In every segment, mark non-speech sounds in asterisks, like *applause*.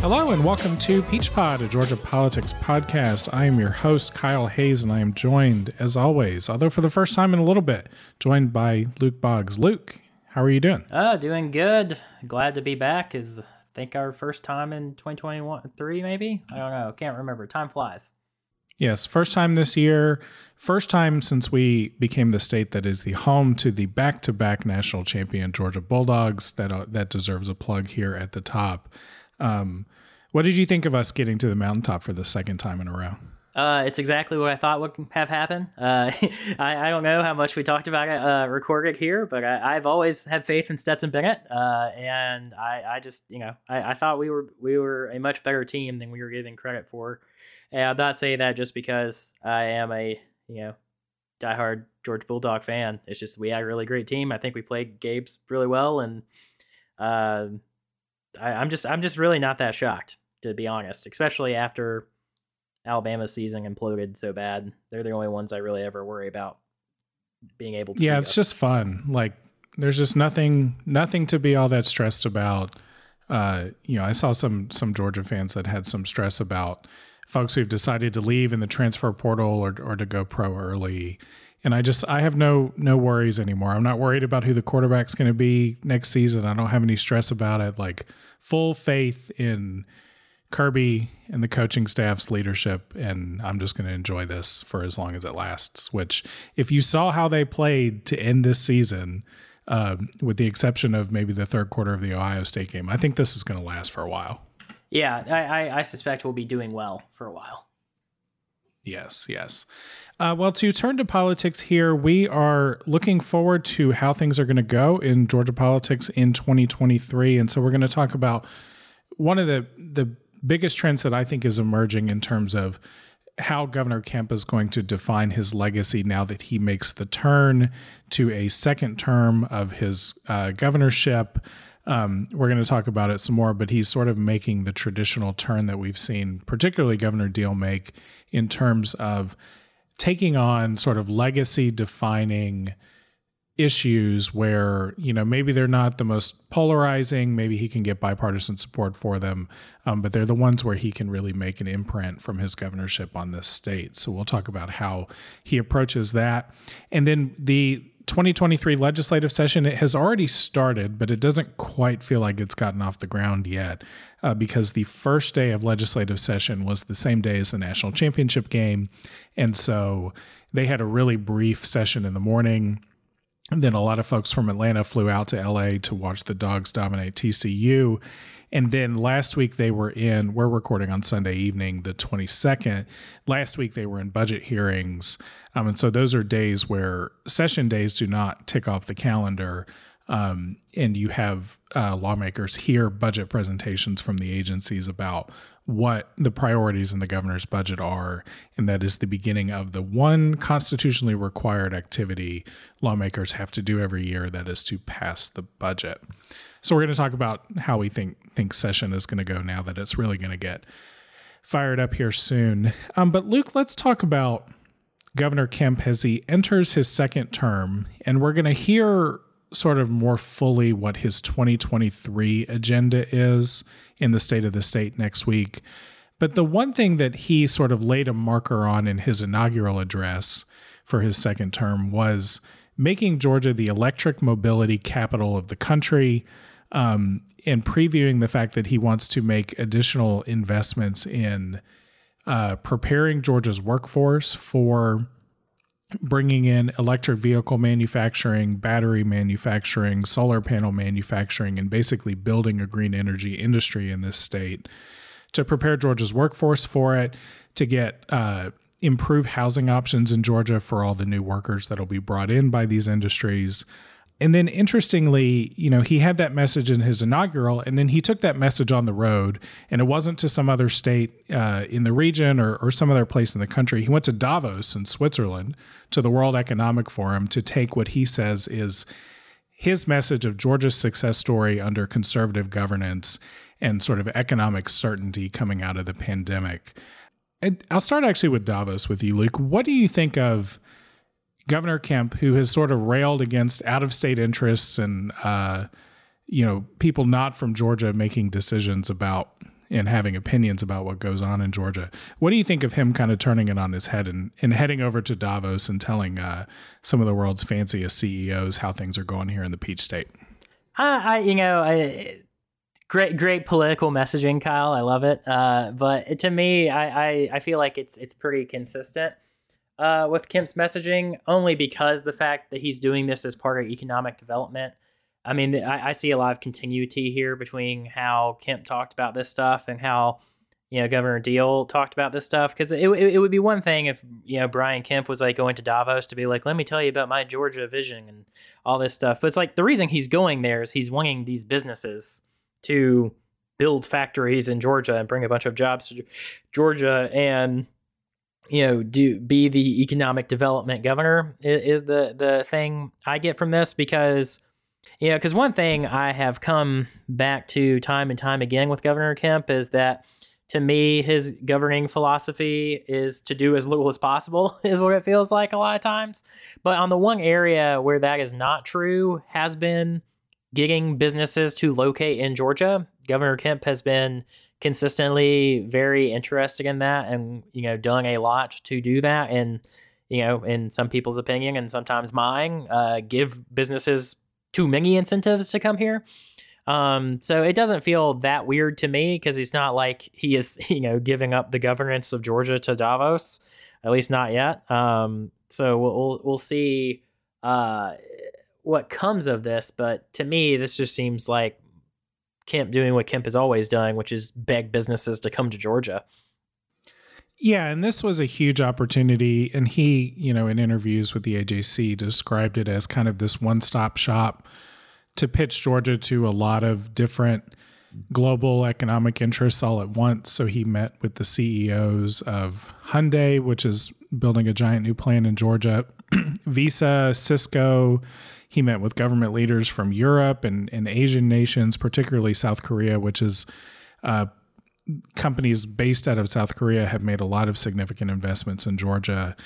Hello and welcome to Peach Pod, a Georgia politics podcast. I am your host, Kyle Hayes, and I am joined, as always, although for the first time in a little bit, joined by Luke Boggs. Luke, how are you doing? Uh, doing good. Glad to be back. Is I think our first time in 2021, three maybe. I don't know. Can't remember. Time flies. Yes, first time this year. First time since we became the state that is the home to the back-to-back national champion Georgia Bulldogs. That uh, that deserves a plug here at the top. Um, what did you think of us getting to the mountaintop for the second time in a row? Uh, it's exactly what I thought would have happened. Uh, *laughs* I, I, don't know how much we talked about it uh, recorded here, but I, have always had faith in Stetson Bennett, uh, and I, I, just you know I, I, thought we were we were a much better team than we were giving credit for. And I'm not saying that just because I am a you know diehard George Bulldog fan. It's just we had a really great team. I think we played Gabe's really well, and uh, I, I'm just I'm just really not that shocked to be honest, especially after Alabama's season imploded so bad. They're the only ones I really ever worry about being able to. Yeah, it's us. just fun. Like there's just nothing nothing to be all that stressed about. Uh, you know, I saw some some Georgia fans that had some stress about folks who've decided to leave in the transfer portal or or to go pro early. And I just I have no no worries anymore. I'm not worried about who the quarterback's going to be next season. I don't have any stress about it. Like full faith in Kirby and the coaching staff's leadership, and I'm just going to enjoy this for as long as it lasts. Which, if you saw how they played to end this season, uh, with the exception of maybe the third quarter of the Ohio State game, I think this is going to last for a while. Yeah, I, I, I suspect we'll be doing well for a while. Yes, yes. Uh, well, to turn to politics here, we are looking forward to how things are going to go in Georgia politics in 2023, and so we're going to talk about one of the the biggest trends that I think is emerging in terms of how Governor Kemp is going to define his legacy now that he makes the turn to a second term of his uh, governorship. Um, we're going to talk about it some more, but he's sort of making the traditional turn that we've seen, particularly Governor Deal make in terms of taking on sort of legacy defining issues where you know maybe they're not the most polarizing maybe he can get bipartisan support for them um, but they're the ones where he can really make an imprint from his governorship on this state. So we'll talk about how he approaches that. And then the 2023 legislative session it has already started but it doesn't quite feel like it's gotten off the ground yet uh, because the first day of legislative session was the same day as the national championship game. And so they had a really brief session in the morning and then a lot of folks from Atlanta flew out to LA to watch the Dogs dominate TCU. And then last week they were in, we're recording on Sunday evening, the 22nd. Last week they were in budget hearings. Um, and so those are days where session days do not tick off the calendar. Um, and you have uh, lawmakers hear budget presentations from the agencies about what the priorities in the governor's budget are, and that is the beginning of the one constitutionally required activity lawmakers have to do every year that is to pass the budget. So we're going to talk about how we think think session is going to go now that it's really going to get fired up here soon. Um, but Luke, let's talk about Governor Kemp as he enters his second term, and we're going to hear sort of more fully what his 2023 agenda is in the state of the state next week. But the one thing that he sort of laid a marker on in his inaugural address for his second term was making Georgia the electric mobility capital of the country um, and previewing the fact that he wants to make additional investments in uh, preparing Georgia's workforce for bringing in electric vehicle manufacturing, battery manufacturing, solar panel manufacturing, and basically building a green energy industry in this state to prepare Georgia's workforce for it, to get uh, improve housing options in Georgia for all the new workers that'll be brought in by these industries, and then interestingly, you know, he had that message in his inaugural, and then he took that message on the road, and it wasn't to some other state uh, in the region or, or some other place in the country. He went to Davos in Switzerland to the World Economic Forum to take what he says is his message of Georgia's success story under conservative governance and sort of economic certainty coming out of the pandemic. And I'll start actually with Davos with you, Luke. What do you think of? Governor Kemp, who has sort of railed against out of state interests and, uh, you know, people not from Georgia making decisions about and having opinions about what goes on in Georgia. What do you think of him kind of turning it on his head and, and heading over to Davos and telling uh, some of the world's fanciest CEOs how things are going here in the Peach State? I, I you know, I, great, great political messaging, Kyle. I love it. Uh, but to me, I, I, I feel like it's it's pretty consistent. Uh, with Kemp's messaging, only because the fact that he's doing this as part of economic development I mean, I, I, see a lot of continuity here between how Kemp talked about this stuff and how you know Governor Deal talked about this stuff. Because it, it, it would be one thing if you know Brian Kemp was like going to Davos to be like, "Let me tell you about my Georgia vision and all this stuff." But it's like the reason he's going there is he's wanting these businesses to build factories in Georgia and bring a bunch of jobs to Georgia and you know do be the economic development governor is, the the thing I get from this because yeah, because one thing I have come back to time and time again with Governor Kemp is that to me, his governing philosophy is to do as little as possible, *laughs* is what it feels like a lot of times. But on the one area where that is not true has been getting businesses to locate in Georgia. Governor Kemp has been consistently very interested in that and, you know, doing a lot to do that. And, you know, in some people's opinion and sometimes mine, uh, give businesses too many incentives to come here. Um, so it doesn't feel that weird to me because he's not like he is, *laughs* you know, giving up the governance of Georgia to Davos, at least not yet. Um, so we'll, we'll, we'll see uh, what comes of this. But to me, this just seems like Kemp doing what Kemp has always done, which is beg businesses to come to Georgia. Yeah, and this was a huge opportunity. And he, you know, in interviews with the AJC, described it as kind of this one stop shop to pitch Georgia to a lot of different global economic interests all at once. So he met with the CEOs of Hyundai, which is building a giant new plant in Georgia, *clears throat* Visa, Cisco. He met with government leaders from Europe and, and Asian nations, particularly South Korea, which is uh, companies based out of South Korea have made a lot of significant investments in Georgia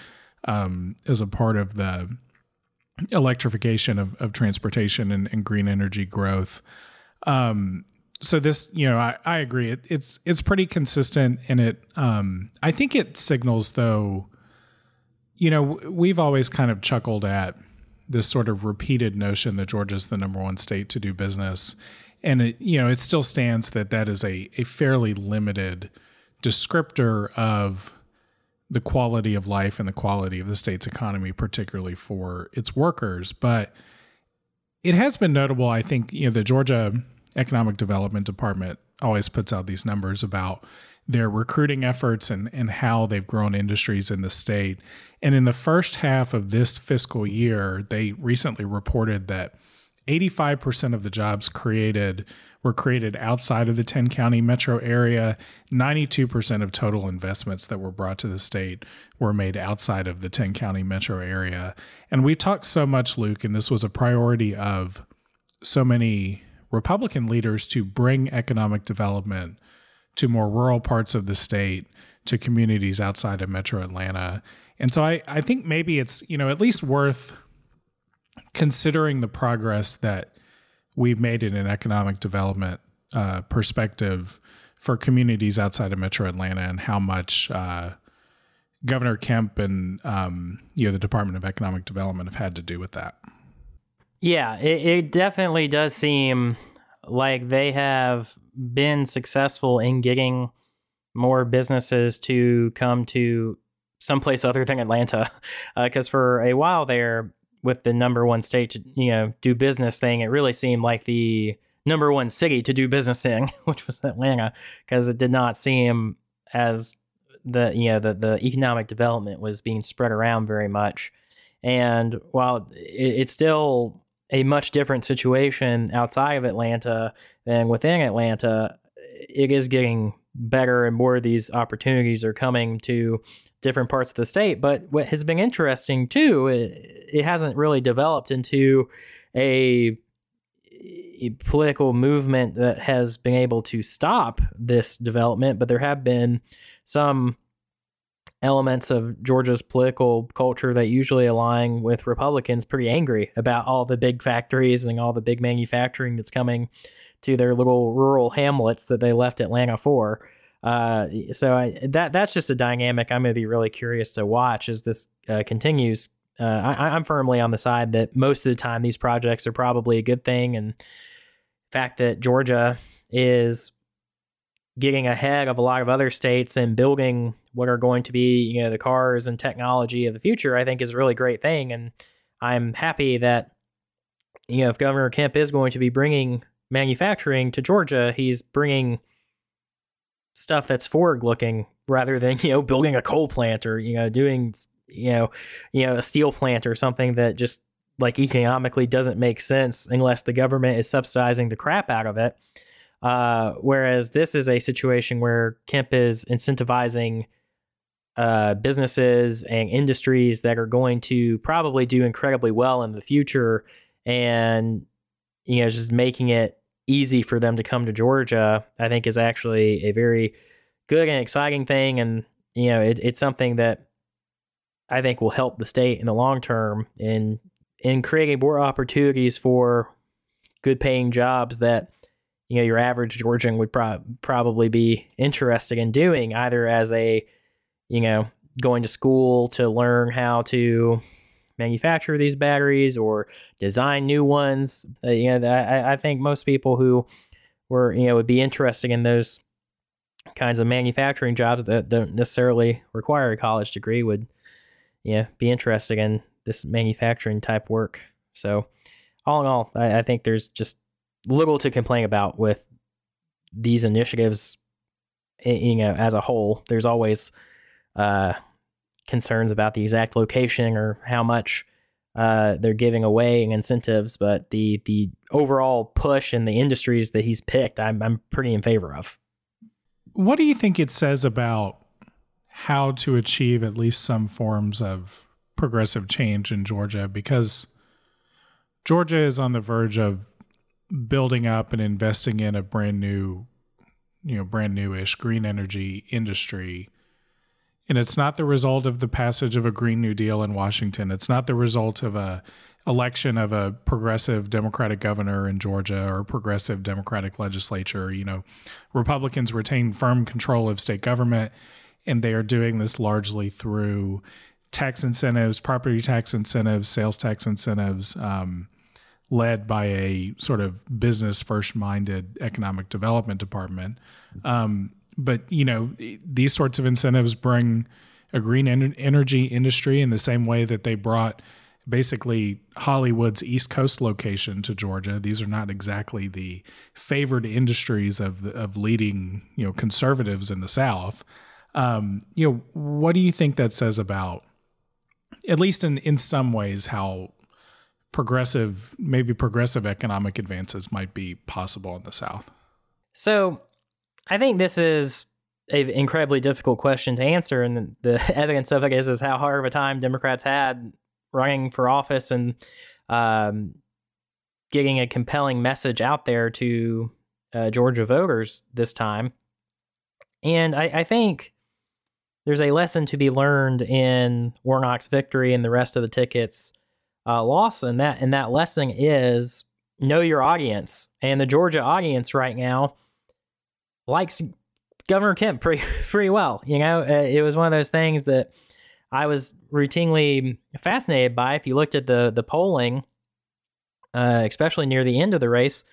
um, as a part of the electrification of, of transportation and, and green energy growth. Um, so this, you know, I, I agree. It, it's it's pretty consistent, and it. Um, I think it signals, though. You know, we've always kind of chuckled at this sort of repeated notion that Georgia's the number one state to do business, and it you know it still stands that that is a a fairly limited descriptor of the quality of life and the quality of the state's economy particularly for its workers. But it has been notable i think you know the georgia economic development department always puts out these numbers about their recruiting efforts and, and how they've grown industries in the state. And in the first half of this fiscal year, they recently reported that 85% of the jobs created were created outside of the 10 county metro area. 92% of total investments that were brought to the state were made outside of the 10 county metro area. And we talked so much, Luke, and this was a priority of so many Republican leaders to bring economic development to more rural parts of the state, to communities outside of metro Atlanta. And so I, I think maybe it's, you know, at least worth considering the progress that we've made in an economic development uh, perspective for communities outside of Metro Atlanta and how much uh, Governor Kemp and um, you know the Department of Economic Development have had to do with that. Yeah, it, it definitely does seem like they have been successful in getting more businesses to come to someplace other than Atlanta. Because *laughs* uh, for a while there, with the number one state to you know do business thing, it really seemed like the number one city to do business in, *laughs* which was Atlanta, because it did not seem as the you know the the economic development was being spread around very much. And while it, it's still a much different situation outside of Atlanta than within Atlanta, it is getting better and more of these opportunities are coming to different parts of the state. But what has been interesting too, it, it hasn't really developed into a, a, political movement that has been able to stop this development, but there have been some elements of Georgia's political culture that usually align with Republicans pretty angry about all the big factories and all the big manufacturing that's coming to their little rural hamlets that they left Atlanta for. Uh, so I, that that's just a dynamic I'm going to be really curious to watch as this uh, continues. Uh, I, am firmly on the side that most of the time these projects are probably a good thing, and the fact that Georgia is getting ahead of a lot of other states and building what are going to be you know the cars and technology of the future, I think is a really great thing, and I'm happy that you know if Governor Kemp is going to be bringing manufacturing to Georgia, he's bringing stuff that's forward looking rather than *laughs* you know building a coal plant or you know doing you know you know a steel plant or something that just like economically doesn't make sense unless the government is subsidizing the crap out of it. Uh, whereas this is a situation where Kemp is incentivizing uh, businesses and industries that are going to probably do incredibly well in the future, and you know just making it easy for them to come to Georgia, I think is actually a very good and exciting thing. And, you know, it, it's something that I think will help the state in the long term in in creating more opportunities for good paying jobs that you know your average Georgian would pro- probably be interested in doing either as a you know going to school to learn how to manufacture these batteries or design new ones. Uh, you know, I, I think most people who were you know would be interested in those kinds of manufacturing jobs that don't necessarily require a college degree would you know be interested in this manufacturing type work. So all in all, I, I think there's just little to complain about with these initiatives. You know, as a whole, there's always uh, concerns about the exact location or how much uh, they're giving away in incentives, but the the overall push in the industries that he's picked, I'm I'm pretty in favor of. What do you think it says about how to achieve at least some forms of progressive change in Georgia? Because Georgia is on the verge of building up and investing in a brand new, you know, brand newish green energy industry and it's not the result of the passage of a Green New Deal in Washington. It's not the result of a election of a progressive Democratic governor in Georgia or progressive Democratic legislature. You know, Republicans retain firm control of state government, and they are doing this largely through tax incentives, property tax incentives, sales tax incentives, um, led by a sort of business first minded economic development department. Um, but you know these sorts of incentives bring a green en- energy industry in the same way that they brought basically Hollywood's East Coast location to Georgia. These are not exactly the favored industries of of leading you know conservatives in the South. Um, you know, what do you think that says about, at least in in some ways, how progressive, maybe progressive economic advances might be possible in the South? So I think this is an incredibly difficult question to answer, and the, *laughs* evidence of it is is how hard of a time Democrats had running for office and um, getting a compelling message out there to uh, Georgia voters this time. And I, I, think there's a lesson to be learned in Warnock's victory and the rest of the tickets uh, loss, and that and that lesson is know your audience. And the Georgia audience right now likes Governor Kemp pretty *laughs* pretty well. You know, uh, it was one of those things that I was routinely fascinated by. If you looked at the the polling, uh, especially near the end of the race,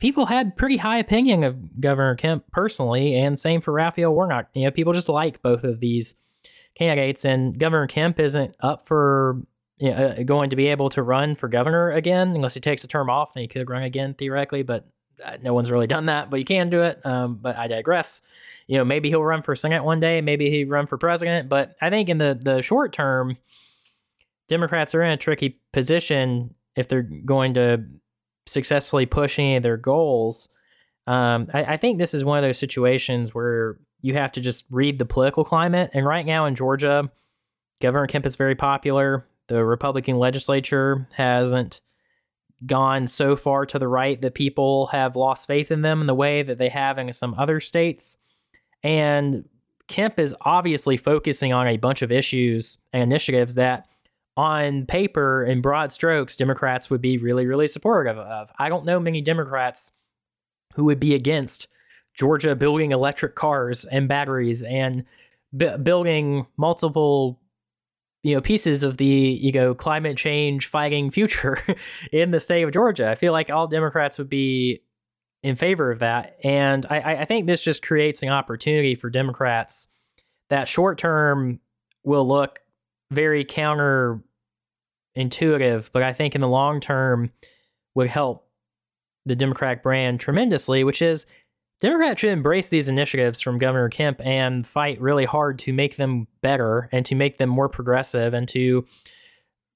people had pretty high opinion of Governor Kemp personally, and same for Raphael Warnock. You know, people just like both of these candidates, and Governor Kemp isn't up for you know, uh, going to be able to run for governor again unless he takes a term off. Then he could run again theoretically, but no one's really done that, but you can do it. Um, but I digress. You know, maybe he'll run for Senate one day, maybe he run for president. But I think in the the short term, Democrats are in a tricky position if they're going to successfully push any of their goals. Um, I, I think this is one of those situations where you have to just read the political climate. And right now in Georgia, Governor Kemp is very popular. The Republican legislature hasn't gone so far to the right that people have lost faith in them in the way that they have in some other states. And Kemp is obviously focusing on a bunch of issues and initiatives that, on paper, in broad strokes, Democrats would be really, really supportive of. I don't know many Democrats who would be against Georgia building electric cars and batteries and b- building multiple you know pieces of the you know climate change fighting future *laughs* in the state of Georgia. I feel like all Democrats would be in favor of that, and I, I think this just creates an opportunity for Democrats that short term will look very counter intuitive, but I think in the long term would help the Democratic brand tremendously, which is Democrats should embrace these initiatives from Governor Kemp and fight really hard to make them better and to make them more progressive and to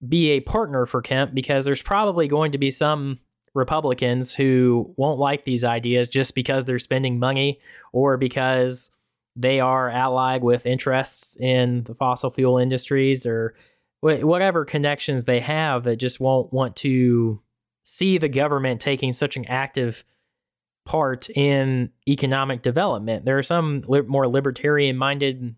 be a partner for Kemp because there's probably going to be some Republicans who won't like these ideas just because they're spending money or because they are allied with interests in the fossil fuel industries or whatever connections they have that just won't want to see the government taking such an active part in economic development. There are some li- more libertarian minded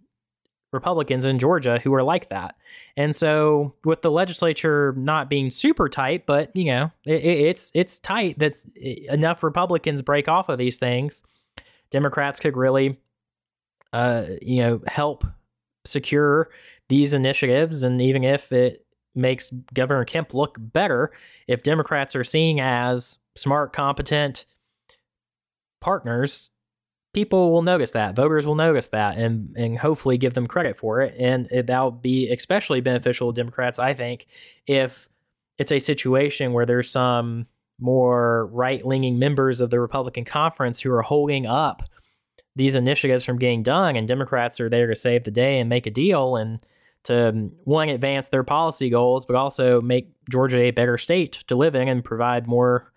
Republicans in Georgia who are like that. And so with the legislature not being super tight, but you know, it, it's it's tight that's enough Republicans break off of these things. Democrats could really uh, you know, help secure these initiatives and even if it makes Governor Kemp look better, if Democrats are seen as smart, competent, partners, people will notice that. Voters will notice that and, and hopefully give them credit for it. And it, that'll be especially beneficial to Democrats, I think, if it's a situation where there's some more right leaning members of the Republican conference who are holding up these initiatives from getting done, and Democrats are there to save the day and make a deal and to um, one advance their policy goals, but also make Georgia a better state to live in and provide more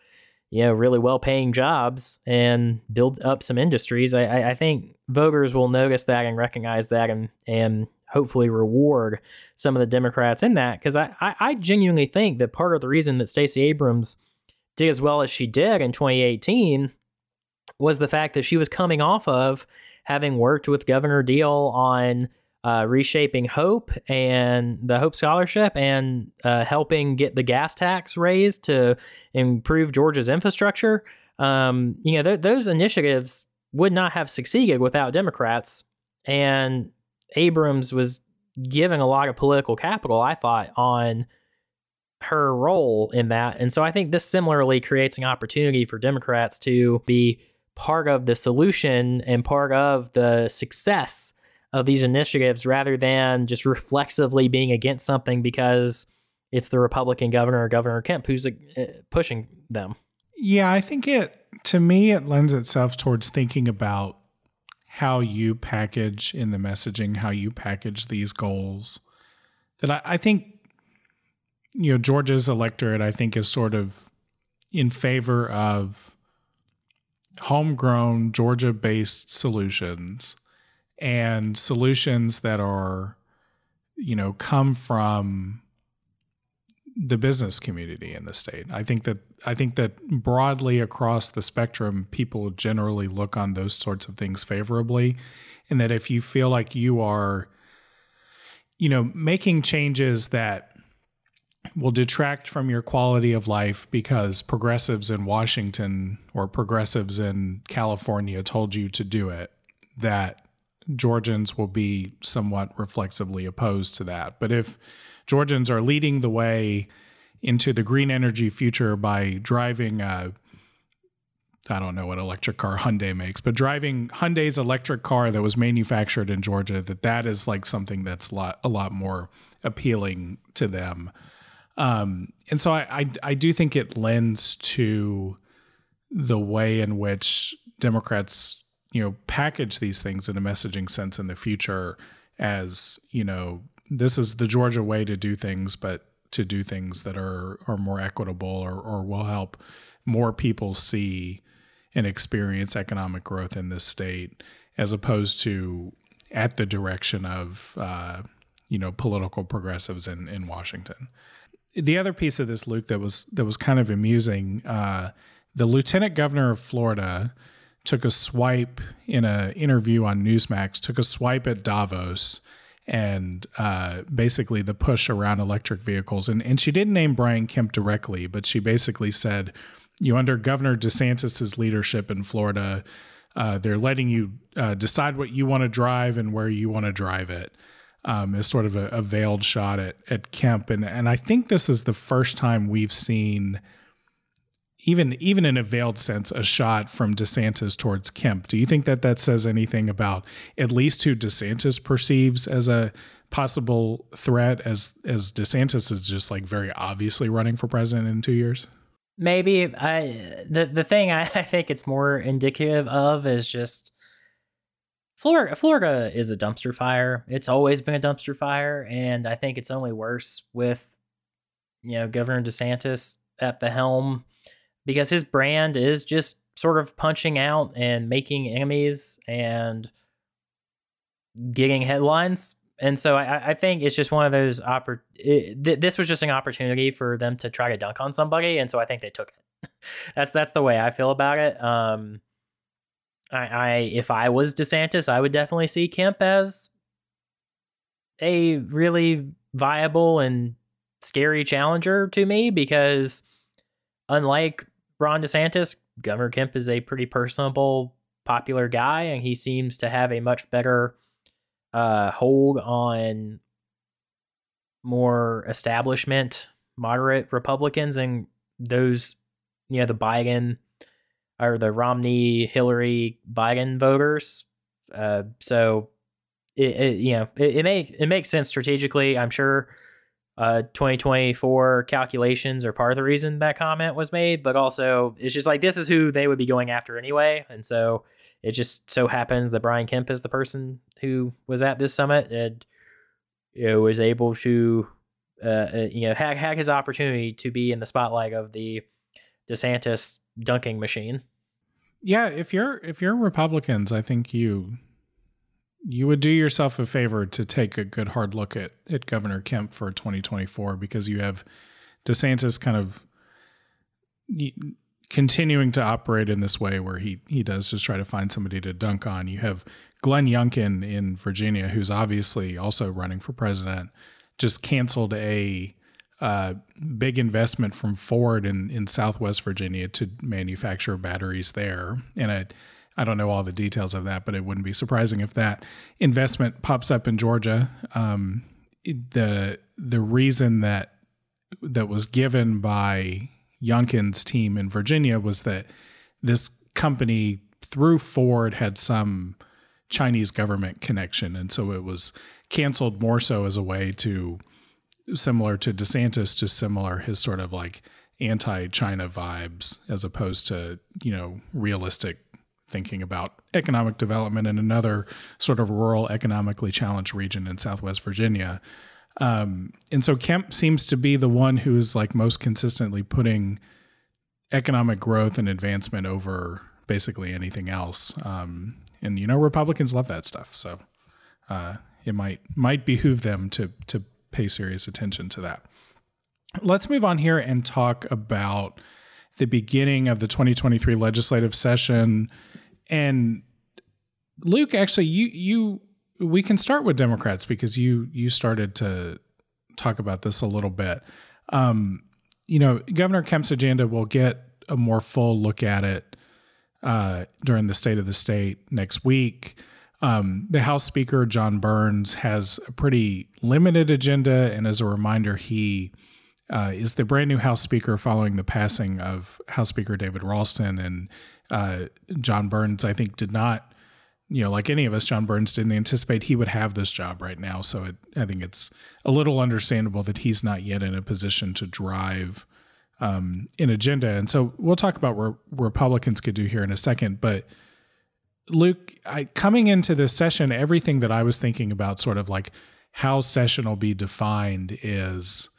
you know, really well paying jobs and build up some industries, I, I think voters will notice that and recognize that and, and hopefully reward some of the Democrats in that. Because I, I, I genuinely think that part of the reason that Stacey Abrams did as well as she did in 2018 was the fact that she was coming off of having worked with Governor Deal on uh, reshaping Hope and the Hope Scholarship and uh, helping get the gas tax raised to improve Georgia's infrastructure. Um, you know, th- those initiatives would not have succeeded without Democrats. And Abrams was giving a lot of political capital, I thought, on her role in that. And so I think this similarly creates an opportunity for Democrats to be part of the solution and part of the success of these initiatives rather than just reflexively being against something because it's the Republican governor or Governor Kemp who's uh, pushing them. Yeah, I think it, to me, it lends itself towards thinking about how you package in the messaging, how you package these goals. That I, I think, you know, Georgia's electorate, I think, is sort of in favor of homegrown, Georgia based solutions and solutions that are you know come from the business community in the state. I think that I think that broadly across the spectrum people generally look on those sorts of things favorably and that if you feel like you are you know making changes that will detract from your quality of life because progressives in Washington or progressives in California told you to do it that Georgians will be somewhat reflexively opposed to that. But if Georgians are leading the way into the green energy future by driving a I don't know what electric car Hyundai makes, but driving Hyundai's electric car that was manufactured in Georgia, that that is like something that's a lot, a lot more appealing to them. Um, and so I, I, I do think it lends to the way in which Democrats you know package these things in a messaging sense in the future as you know this is the Georgia way to do things, but to do things that are are more equitable or or will help more people see and experience economic growth in this state, as opposed to at the direction of uh, you know political progressives in in Washington. The other piece of this, Luke, that was that was kind of amusing. Uh, the lieutenant governor of Florida took a swipe in an interview on Newsmax, took a swipe at Davos and uh, basically the push around electric vehicles. And, and she didn't name Brian Kemp directly, but she basically said, you under Governor DeSantis's leadership in Florida, uh, they're letting you uh, decide what you want to drive and where you want to drive it. Um, is sort of a, a veiled shot at at Kemp, and and I think this is the first time we've seen even even in a veiled sense, a shot from DeSantis towards Kemp. Do you think that that says anything about at least who DeSantis perceives as a possible threat, as as DeSantis is just like very obviously running for president in two years? Maybe I the the thing I, I think it's more indicative of is just Florida, Florida is a dumpster fire. It's always been a dumpster fire, and I think it's only worse with you know Governor DeSantis at the helm because his brand is just sort of punching out and making enemies and getting headlines. And so I, I think it's just one of those oppor- it, th- this was just an opportunity for them to try to dunk on somebody, and so I think they took it. *laughs* that's that's the way I feel about it. Um, I, I if I was DeSantis, I would definitely see Kemp as a really viable and scary challenger to me because unlike Ron DeSantis, Governor Kemp is a pretty personable, popular guy, and he seems to have a much better uh, hold on more establishment, moderate Republicans and those, you know, the Biden or the Romney, Hillary, Biden voters. Uh, so, it, it you know it, it makes it makes sense strategically. I'm sure uh 2024 calculations are part of the reason that comment was made but also it's just like this is who they would be going after anyway. And so it just so happens that brian kemp is the person who was at this summit and you know, was able to uh, uh, you know hack, hack his opportunity to be in the spotlight of the desantis dunking machine. Yeah if you're if you're republicans i think you you would do yourself a favor to take a good hard look at, at Governor Kemp for 2024 because you have DeSantis kind of continuing to operate in this way where he he does just try to find somebody to dunk on. You have Glenn Youngkin in Virginia, who's obviously also running for president, just canceled a uh, big investment from Ford in in Southwest Virginia to manufacture batteries there, and a I don't know all the details of that, but it wouldn't be surprising if that investment pops up in Georgia. Um, the the reason that that was given by Youngkin's team in Virginia was that this company through Ford had some Chinese government connection, and so it was canceled more so as a way to similar to DeSantis, just similar his sort of like anti-China vibes as opposed to you know realistic thinking about economic development in another sort of rural, economically challenged region in Southwest Virginia. Um, and so Kemp seems to be the one who is like most consistently putting economic growth and advancement over basically anything else. Um, and you know, Republicans love that stuff, so uh, it might might behoove them to to pay serious attention to that. Let's move on here and talk about the beginning of the 2023 legislative session. And Luke, actually, you you we can start with Democrats because you you started to talk about this a little bit. Um, you know, Governor Kemp's agenda will get a more full look at it uh, during the State of the State next week. Um, the House Speaker John Burns has a pretty limited agenda, and as a reminder, he uh, is the brand new House Speaker following the passing of House Speaker David Ralston. And uh, John Burns, I think, did not, you know, like any of us, John Burns didn't anticipate he would have this job right now. So it, I think it's a little understandable that he's not yet in a position to drive um, an agenda. And so we'll talk about what Republicans could do here in a second. But Luke, I, coming into this session, everything that I was thinking about, sort of like how session will be defined, is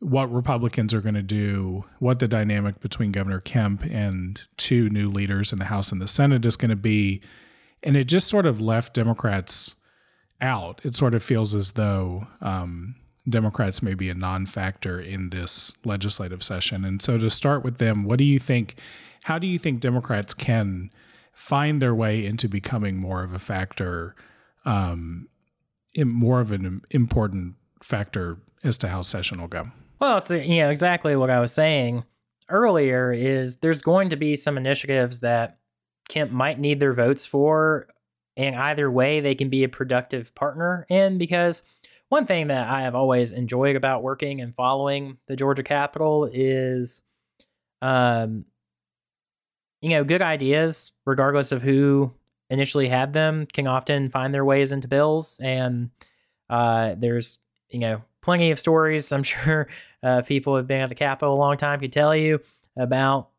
what Republicans are going to do, what the dynamic between Governor Kemp and two new leaders in the House and the Senate is going to be. And it just sort of left Democrats out. It sort of feels as though um, Democrats may be a non factor in this legislative session. And so, to start with them, what do you think? How do you think Democrats can find their way into becoming more of a factor, um, more of an important factor as to how session will go. Well, it's you know exactly what I was saying earlier. Is there's going to be some initiatives that Kemp might need their votes for, and either way, they can be a productive partner in because. One thing that I have always enjoyed about working and following the Georgia Capitol is um, you know, good ideas, regardless of who initially had them, can often find their ways into bills. And uh, there's, you know, plenty of stories. I'm *laughs* sure uh, people have been at the Capitol a long time can tell you about,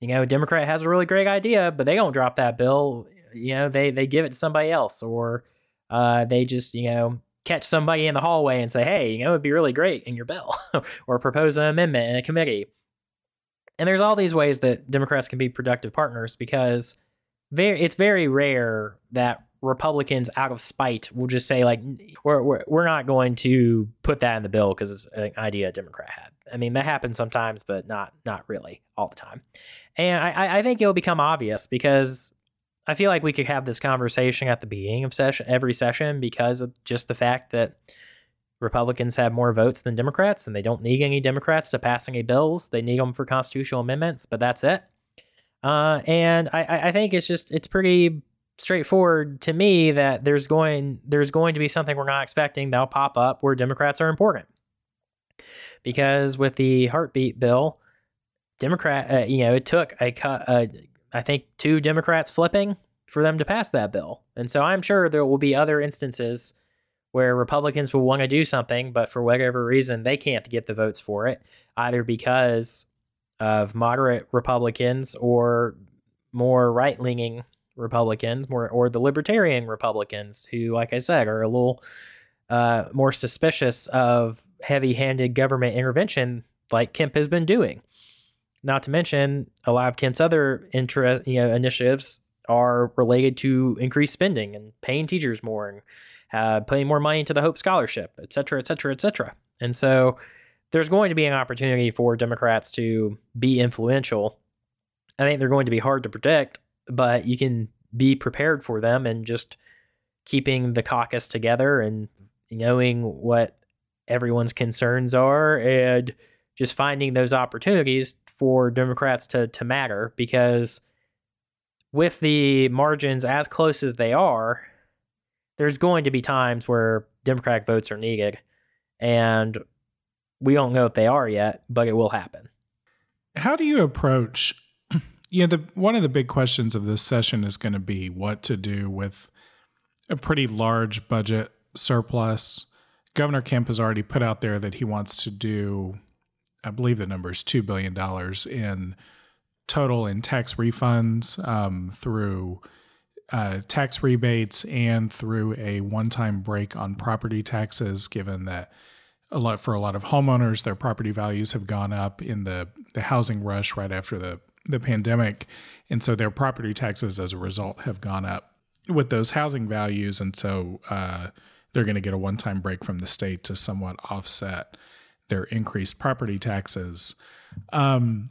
you know, a Democrat has a really great idea, but they don't drop that bill. You know, they they give it to somebody else, or uh, they just, you know, catch somebody in the hallway and say, hey, you know, it'd be really great in your bill, *laughs* or propose an amendment in a committee. And there's all these ways that Democrats can be productive partners because very it's very rare that Republicans out of spite will just say like we're we're, we're not going to put that in the bill because it's an idea a Democrat had. I mean that happens sometimes, but not not really all the time. And I, I think it'll become obvious because I feel like we could have this conversation at the beginning of session every session because of just the fact that Republicans have more votes than Democrats, and they don't need any Democrats to pass any bills. They need them for constitutional amendments, but that's it. Uh, and I, I think it's just it's pretty straightforward to me that there's going there's going to be something we're not expecting that'll pop up where Democrats are important. Because with the heartbeat bill, Democrat, uh, you know, it took a cut. Uh, I think two Democrats flipping for them to pass that bill, and so I'm sure there will be other instances where Republicans will want to do something, but for whatever reason, they can't get the votes for it, either because of moderate Republicans or more right leaning Republicans, more or the libertarian Republicans, who, like I said, are a little uh, more suspicious of heavy handed government intervention like Kemp has been doing. Not to mention, a lot of Kemp's other intra, you know, initiatives are related to increased spending and paying teachers more and uh, putting more money into the Hope Scholarship, et cetera, et cetera, et cetera. And so there's going to be an opportunity for Democrats to be influential. I think they're going to be hard to predict, but you can be prepared for them and just keeping the caucus together and knowing what everyone's concerns are and just finding those opportunities for Democrats to to matter because with the margins as close as they are, there's going to be times where Democratic votes are needed, and we don't know if they are yet, but it will happen. How do you approach? Yeah, the one of the big questions of this session is going to be what to do with a pretty large budget surplus. Governor Kemp has already put out there that he wants to do, I believe the number is $2 billion in total in tax refunds um, through uh, tax rebates and through a one-time break on property taxes, given that a lot for a lot of homeowners, their property values have gone up in the the housing rush right after the the pandemic, and so their property taxes as a result have gone up with those housing values, and so uh, they're going to get a one-time break from the state to somewhat offset their increased property taxes. Um,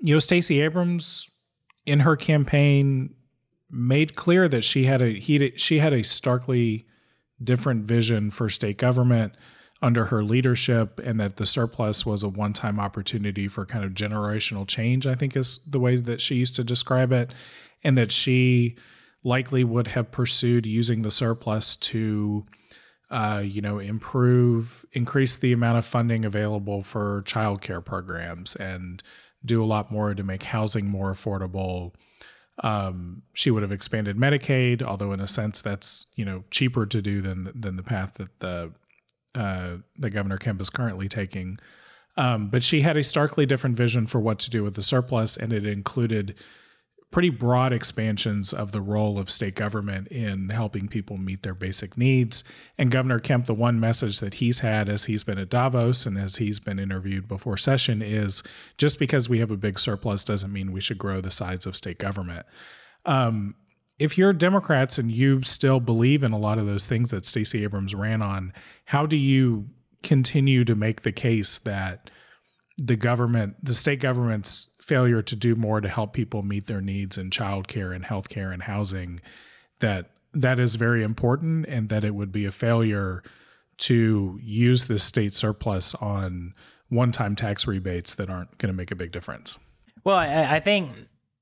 you know, Stacey Abrams in her campaign made clear that she had a he she had a starkly different vision for state government under her leadership and that the surplus was a one-time opportunity for kind of generational change i think is the way that she used to describe it and that she likely would have pursued using the surplus to uh, you know improve increase the amount of funding available for childcare programs and do a lot more to make housing more affordable. Um, she would have expanded Medicaid, although in a sense that's you know cheaper to do than than the path that the uh, the Governor Kemp is currently taking. Um, but she had a starkly different vision for what to do with the surplus, and it included pretty broad expansions of the role of state government in helping people meet their basic needs. And Governor Kemp, the one message that he's had as he's been at Davos and as he's been interviewed before session is just because we have a big surplus doesn't mean we should grow the size of state government. Um, if you're Democrats and you still believe in a lot of those things that Stacey Abrams ran on, how do you continue to make the case that the government, the state government's failure to do more to help people meet their needs in childcare and healthcare and housing, that that is very important, and that it would be a failure to use this state surplus on one-time tax rebates that aren't going to make a big difference. Well, I, I think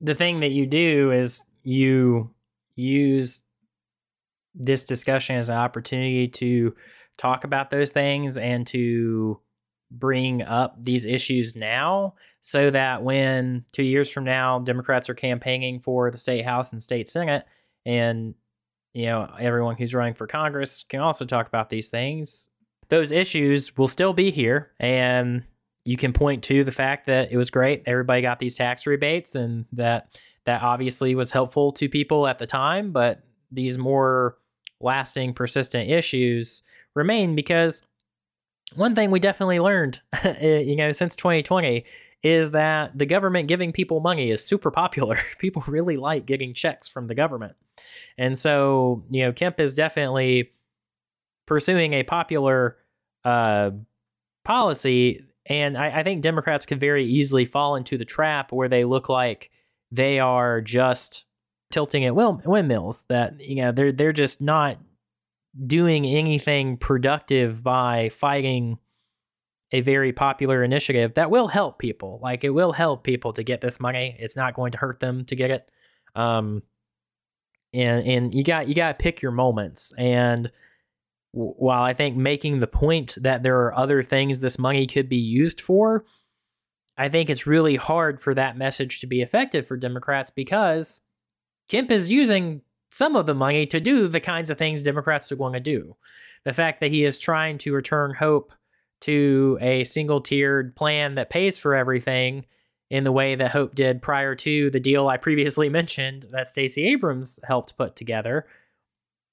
the thing that you do is you use this discussion as an opportunity to talk about those things and to bring up these issues now so that when two years from now democrats are campaigning for the state house and state senate and you know everyone who's running for congress can also talk about these things those issues will still be here. And you can point to the fact that it was great. Everybody got these tax rebates and that that obviously was helpful to people at the time but these more lasting persistent issues remain because one thing we definitely learned, *laughs* you know, since 2020 is that the government giving people money is super popular. *laughs* people really like getting checks from the government. And so, you know, Kemp is definitely pursuing a popular uh, policy. And I, I think Democrats could very easily fall into the trap where they look like they are just tilting at windmills that you know they're they're just not doing anything productive by fighting a very popular initiative that will help people. Like it will help people to get this money. It's not going to hurt them to get it. Um, and and you got you got to pick your moments. And while I think making the point that there are other things this money could be used for, I think it's really hard for that message to be effective for Democrats because Kemp is using some of the money to do the kinds of things Democrats are going to do. The fact that he is trying to return hope to a single tiered plan that pays for everything in the way that Hope did prior to the deal I previously *laughs* mentioned that Stacey Abrams helped put together.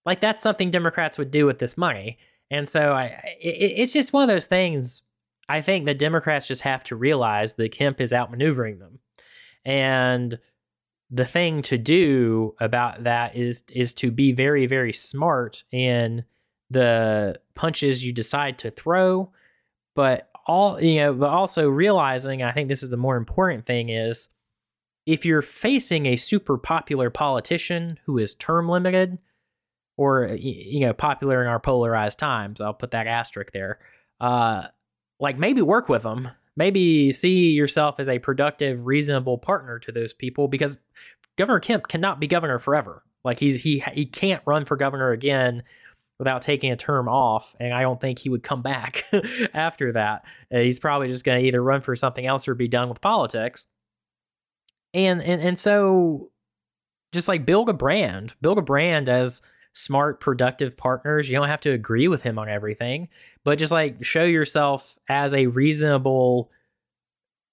Like that's something Democrats would do with this money. And so I it, it's just one of those things I think that Democrats just have to realize that Kemp is outmaneuvering them. And the thing to do about that is is to be very very smart in the punches you decide to throw but all you know but also realizing i think this is the more important thing is if you're facing a super popular politician who is term limited or you know popular in our polarized times i'll put that asterisk there uh like maybe work with them maybe see yourself as a productive, reasonable partner to those people because Governor Kemp cannot be governor forever. Like he's he he can't run for governor again without taking a term off, and I don't think he would come back *laughs* after that. Uh, he's probably just going to either run for something else or be done with politics. And and and so, just like build a brand, build a brand as smart, productive partners. You don't have to agree with him on everything, but just like show yourself as a reasonable,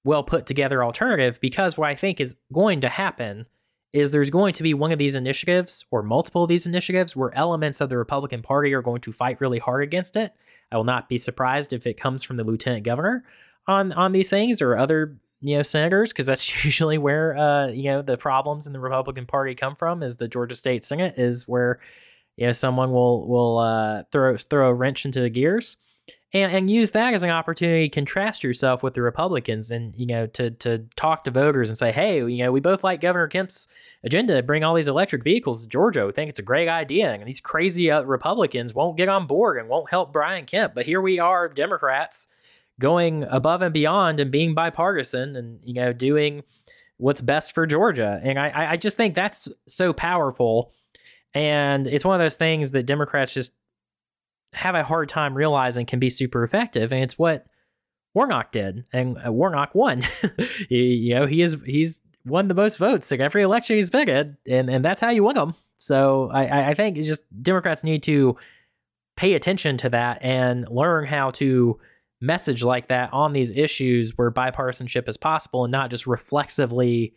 well put together alternative. Because what I think is going to happen is there's going to be one of these initiatives or multiple of these initiatives where elements of the Republican Party are going to fight really hard against it. I will not be surprised if it comes from the lieutenant governor on on these things or other you know senators because that's *laughs* usually where uh you know the problems in the Republican Party come from is the Georgia State Senate is where you know someone will will uh, throw throw a wrench into the gears and and use that as an opportunity to contrast yourself with the Republicans and you know to to talk to voters and say hey you know we both like Governor Kemp's agenda to bring all these electric vehicles to Georgia. We think it's a great idea and these crazy uh, Republicans won't get on board and won't help Brian Kemp. But here we are Democrats going above and beyond and being bipartisan and you know doing what's best for Georgia. And I I just think that's so powerful and it's one of those things that Democrats just have a hard time realizing can be super effective. And it's what Warnock did. And uh, Warnock won. *laughs* you know, he is he's won the most votes in every election he's been in, and, and that's how you win them. So I, I think it's just Democrats need to pay attention to that and learn how to message like that on these issues where bipartisanship is possible and not just reflexively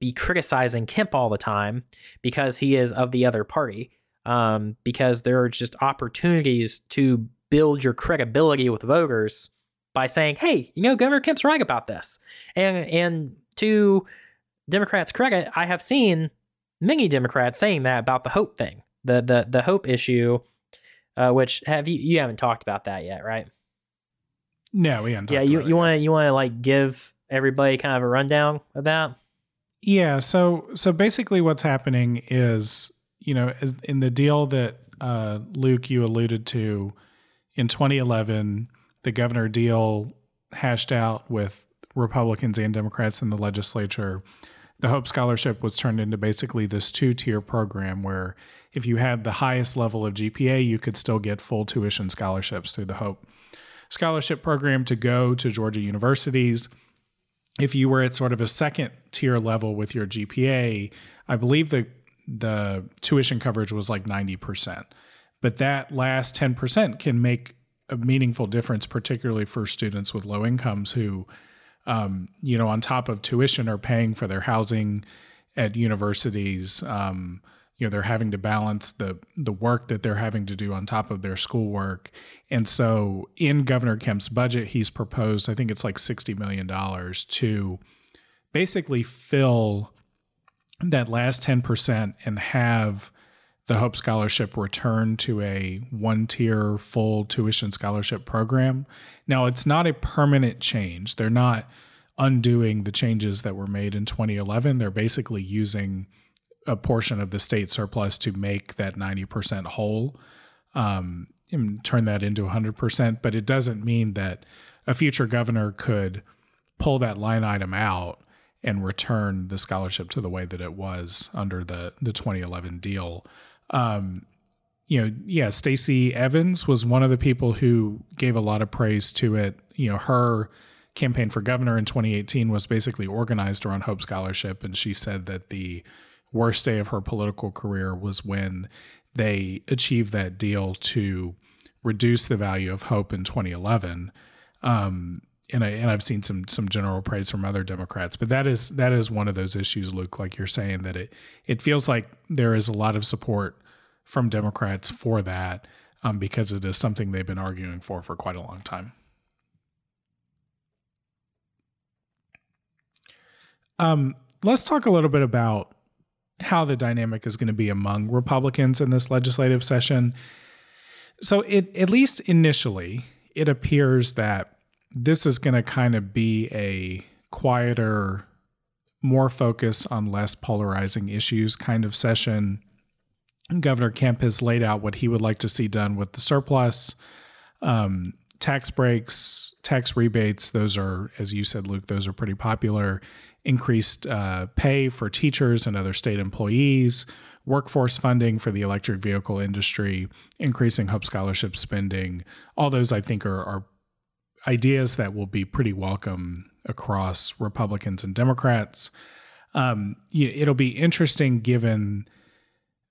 be criticizing Kemp all the time because he is of the other party. Um, because there are just opportunities to build your credibility with voters by saying, "Hey, you know, Governor Kemp's right about this," and and to Democrats' credit, I have seen many Democrats saying that about the hope thing, the the the hope issue, uh, which have you you haven't talked about that yet, right? No, we haven't. Yeah, you you want to you want to like give everybody kind of a rundown of that? Yeah. So so basically, what's happening is you know in the deal that uh, Luke you alluded to in 2011, the governor deal hashed out with Republicans and Democrats in the legislature. The Hope Scholarship was turned into basically this two tier program where if you had the highest level of GPA, you could still get full tuition scholarships through the Hope Scholarship program to go to Georgia universities if you were at sort of a second tier level with your GPA, I believe the the tuition coverage was like 90%. But that last 10% can make a meaningful difference, particularly for students with low incomes who, um, you know, on top of tuition are paying for their housing at universities. Um, you know they're having to balance the the work that they're having to do on top of their schoolwork. And so in governor kemp's budget he's proposed i think it's like 60 million dollars to basically fill that last 10% and have the hope scholarship return to a one tier full tuition scholarship program. Now it's not a permanent change. They're not undoing the changes that were made in 2011 they're basically using a portion of the state surplus to make that 90% whole um, and turn that into 100%. But it doesn't mean that a future governor could pull that line item out and return the scholarship to the way that it was under the, the 2011 deal. Um, you know, yeah, Stacey Evans was one of the people who gave a lot of praise to it. You know, her campaign for governor in 2018 was basically organized around Hope Scholarship, and she said that the worst day of her political career was when they achieved that deal to reduce the value of hope in 2011. Um, and I and I've seen some some general praise from other Democrats, but that is that is one of those issues, Luke. Like you're saying that it it feels like there is a lot of support from Democrats for that um, because it is something they've been arguing for for quite a long time. Um, let's talk a little bit about how the dynamic is going to be among Republicans in this legislative session. So, it at least initially, it appears that this is going to kind of be a quieter, more focus on less polarizing issues kind of session. Governor Kemp has laid out what he would like to see done with the surplus. Um, tax breaks, tax rebates, those are, as you said, Luke, those are pretty popular increased uh, pay for teachers and other state employees, workforce funding for the electric vehicle industry, increasing Hope Scholarship spending. All those, I think, are, are ideas that will be pretty welcome across Republicans and Democrats. Um, it'll be interesting given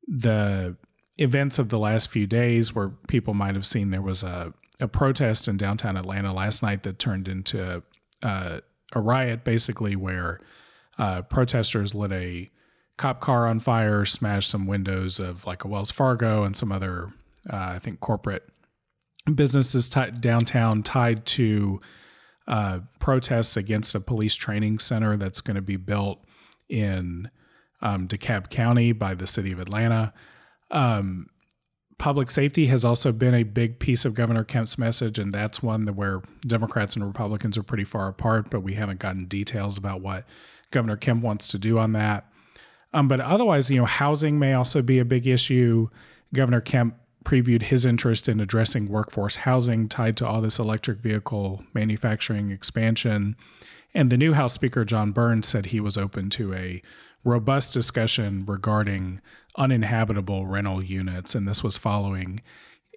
the events of the last few days where people might have seen there was a, a protest in downtown Atlanta last night that turned into uh, a riot basically where uh, protesters lit a cop car on fire, smashed some windows of like a Wells Fargo and some other, uh, I think, corporate businesses t- downtown tied to uh, protests against a police training center that's going to be built in um, DeKalb County by the city of Atlanta. Um, public safety has also been a big piece of Governor Kemp's message, and that's one where Democrats and Republicans are pretty far apart, but we haven't gotten details about what Governor Kemp wants to do on that. Um, but otherwise, you know, housing may also be a big issue. Governor Kemp previewed his interest in addressing workforce housing tied to all this electric vehicle manufacturing expansion. And the new House Speaker, Jon Burns, said he was open to a robust discussion regarding uninhabitable rental units. And this was following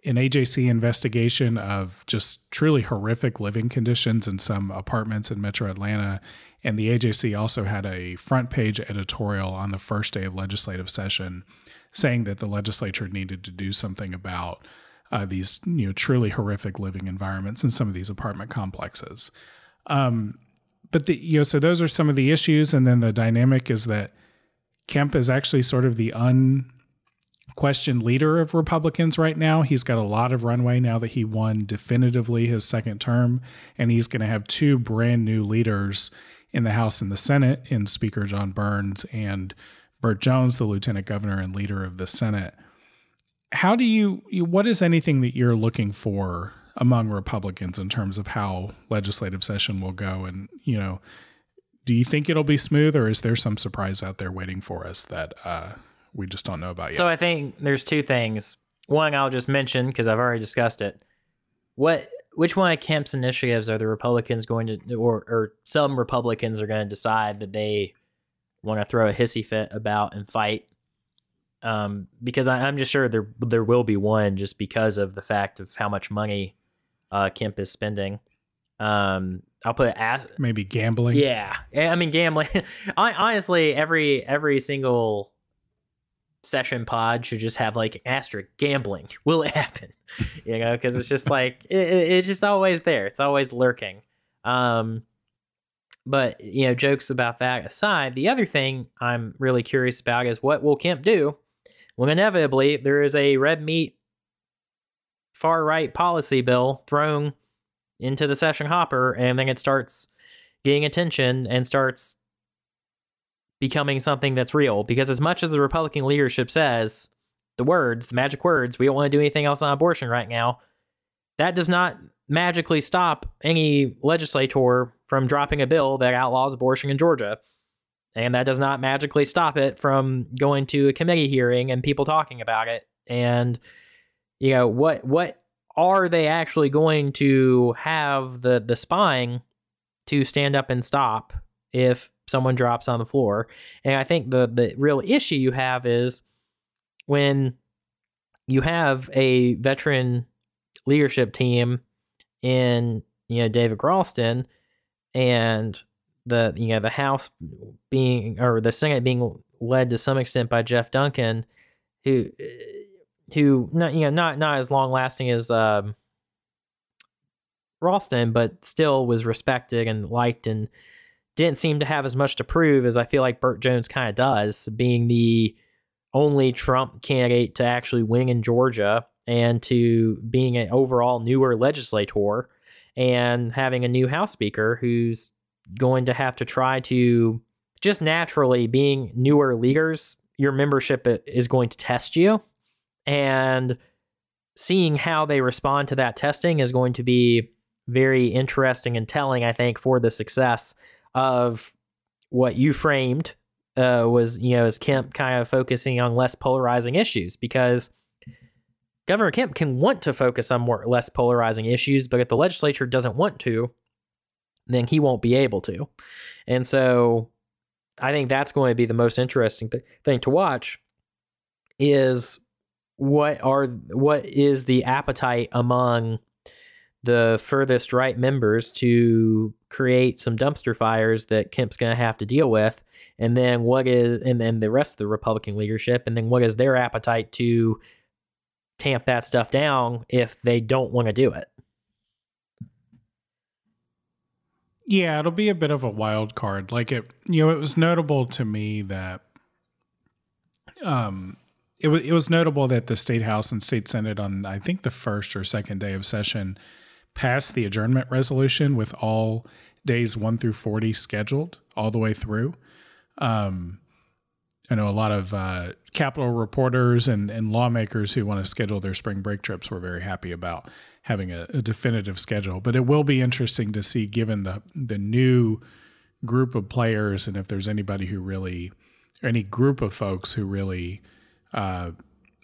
an AJC investigation of just truly horrific living conditions in some apartments in metro Atlanta. And the AJC also had a front page editorial on the first day of legislative session saying that the legislature needed to do something about uh, these you know truly horrific living environments in some of these apartment complexes. Um, but the you know so those are some of the issues, and then the dynamic is that Kemp is actually sort of the unquestioned leader of Republicans right now. He's got a lot of runway now that he won definitively his second term, and he's going to have two brand new leaders in the House and the Senate in Speaker Jon Burns and Burt Jones, the lieutenant governor and leader of the Senate. How do you, what is anything that you're looking for among Republicans in terms of how legislative session will go? And, you know, do you think it'll be smooth, or is there some surprise out there waiting for us that uh, we just don't know about yet? So I think there's two things. One, I'll just mention because I've already discussed it. What, which one of Kemp's initiatives are the Republicans going to, or or some Republicans are going to decide that they want to throw a hissy fit about and fight? Um, because I, I'm just sure there there will be one just because of the fact of how much money uh, Kemp is spending. Um, I'll put as maybe gambling. yeah, I mean gambling. *laughs* I honestly every every single session pod should just have like asterisk gambling. *laughs* Will it happen? *laughs* you know, because it's just like it, it's just always there. It's always lurking. Um, but you know, jokes about that aside, the other thing I'm really curious about is what will Kemp do when inevitably there is a red meat far right policy bill thrown into the session hopper and then it starts getting attention and starts becoming something that's real. Because as much as the Republican leadership says the words, the magic words, we don't want to do anything else on abortion right now, that does not magically stop any legislator from dropping a bill that outlaws abortion in Georgia. And that does not magically stop it from going to a committee hearing and people talking about it. And you know, what what are they actually going to have the the spying to stand up and stop if someone drops on the floor? And I think the the real issue you have is when you have a veteran leadership team in you know David Ralston and the you know the House being or the Senate being led to some extent by Jeff Duncan, who who not you know not not as long lasting as um, Ralston, but still was respected and liked and didn't seem to have as much to prove as I feel like Burt Jones kind of does, being the only Trump candidate to actually win in Georgia and to being an overall newer legislator and having a new House Speaker who's going to have to try to just naturally being newer leaders, your membership is going to test you. And seeing how they respond to that testing is going to be very interesting and telling, I think, for the success of what you framed uh, was, you know, as Kemp kind of focusing on less polarizing issues because Governor Kemp can want to focus on more less polarizing issues, but if the legislature doesn't want to, then he won't be able to. And so I think that's going to be the most interesting th- thing to watch is what are what is the appetite among the furthest right members to create some dumpster fires that Kemp's going to have to deal with, and then what is and then the rest of the Republican leadership, and then what is their appetite to tamp that stuff down if they don't want to do it. Yeah, it'll be a bit of a wild card. Like it, you know, it was notable to me that um it was it was notable that the state house and state senate on I think the first or second day of session passed the adjournment resolution with all days one through forty scheduled all the way through. Um, I know a lot of uh, Capitol reporters and, and lawmakers who want to schedule their spring break trips were very happy about having a, a definitive schedule. But it will be interesting to see, given the the new group of players, and if there's anybody who really, any group of folks who really uh,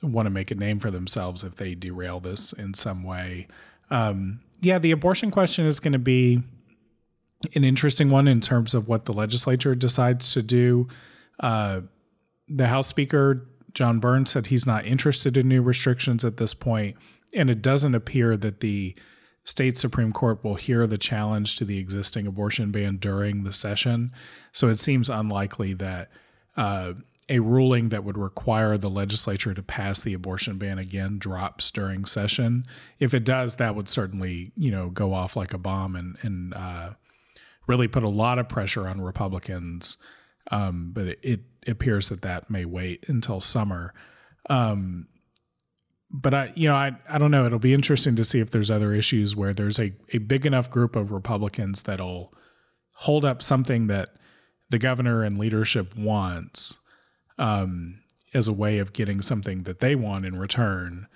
want to make a name for themselves if they derail this in some way. Um, yeah, the abortion question is going to be an interesting one in terms of what the legislature decides to do. Uh, the House Speaker, Jon Burns, said he's not interested in new restrictions at this point, and it doesn't appear that the state Supreme Court will hear the challenge to the existing abortion ban during the session. So it seems unlikely that uh, a ruling that would require the legislature to pass the abortion ban again drops during session. If it does, that would certainly, you know, go off like a bomb and and uh, really put a lot of pressure on Republicans. Um, but it, it, appears that that may wait until summer. Um, but I, you know, I, I don't know. It'll be interesting to see if there's other issues where there's a, a big enough group of Republicans that'll hold up something that the governor and leadership wants um, as a way of getting something that they want in return,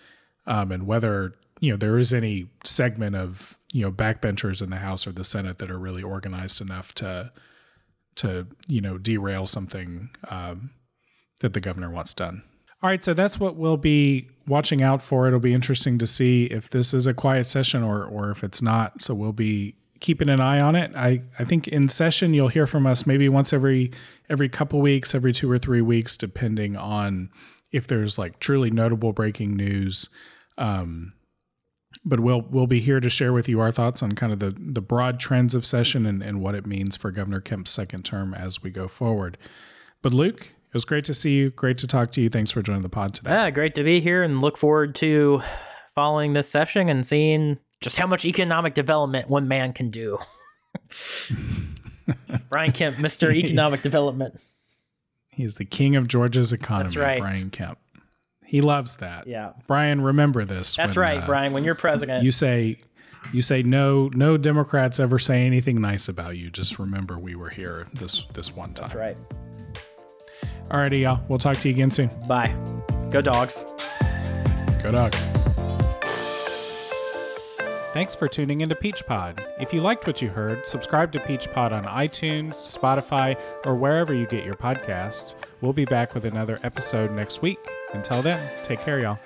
um, and whether you know there is any segment of you know backbenchers in the House or the Senate that are really organized enough to to you know derail something um, that the governor wants done. All right, so that's what we'll be watching out for. It'll be interesting to see if this is a quiet session or or if it's not. So we'll be keeping an eye on it. I, I think in session you'll hear from us maybe once every every couple weeks, every two or three weeks, depending on if there's like truly notable breaking news. Um, but we'll we'll be here to share with you our thoughts on kind of the the broad trends of session and, and what it means for Governor Kemp's second term as we go forward. But Luke, it was great to see you. Great to talk to you. Thanks for joining the pod today. Yeah, great to be here and look forward to following this session and seeing just how much economic development one man can do. *laughs* Brian Kemp, Mr. *laughs* Economic Development. He's the king of Georgia's economy, That's right. Brian Kemp. He loves that. Yeah. Brian, remember this. That's when, right, uh, Brian. When you're president, You say you say no no Democrats ever say anything nice about you. Just remember we were here this this one time. that's right. Alrighty, y'all. We'll talk to you again soon. Bye. Go dogs. Go dogs. Thanks for tuning into Peach Pod. If you liked what you heard, subscribe to Peach Pod on iTunes, Spotify, or wherever you get your podcasts. We'll be back with another episode next week. Until then, take care, y'all.